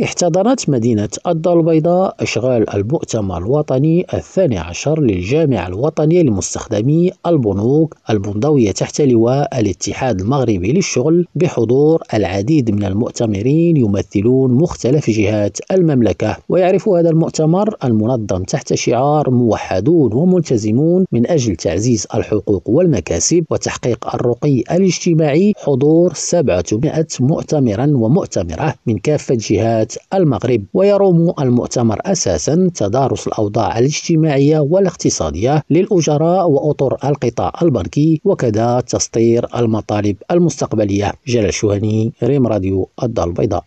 احتضنت مدينة الدار البيضاء أشغال المؤتمر الوطني الثاني عشر للجامعة الوطنية لمستخدمي البنوك المنضوية تحت لواء الاتحاد المغربي للشغل بحضور العديد من المؤتمرين يمثلون مختلف جهات المملكة. ويعرف هذا المؤتمر المنظم تحت شعار موحدون وملتزمون من أجل تعزيز الحقوق والمكاسب وتحقيق الرقي الاجتماعي. حضور 700 مؤتمرا ومؤتمرة من كافة جهات المغرب ويروم المؤتمر أساسا تدارس الأوضاع الاجتماعية والاقتصادية للأجراء وأطر القطاع البنكي وكذا تسطير المطالب المستقبلية. جلال شوهني ريم راديو الدار البيضاء.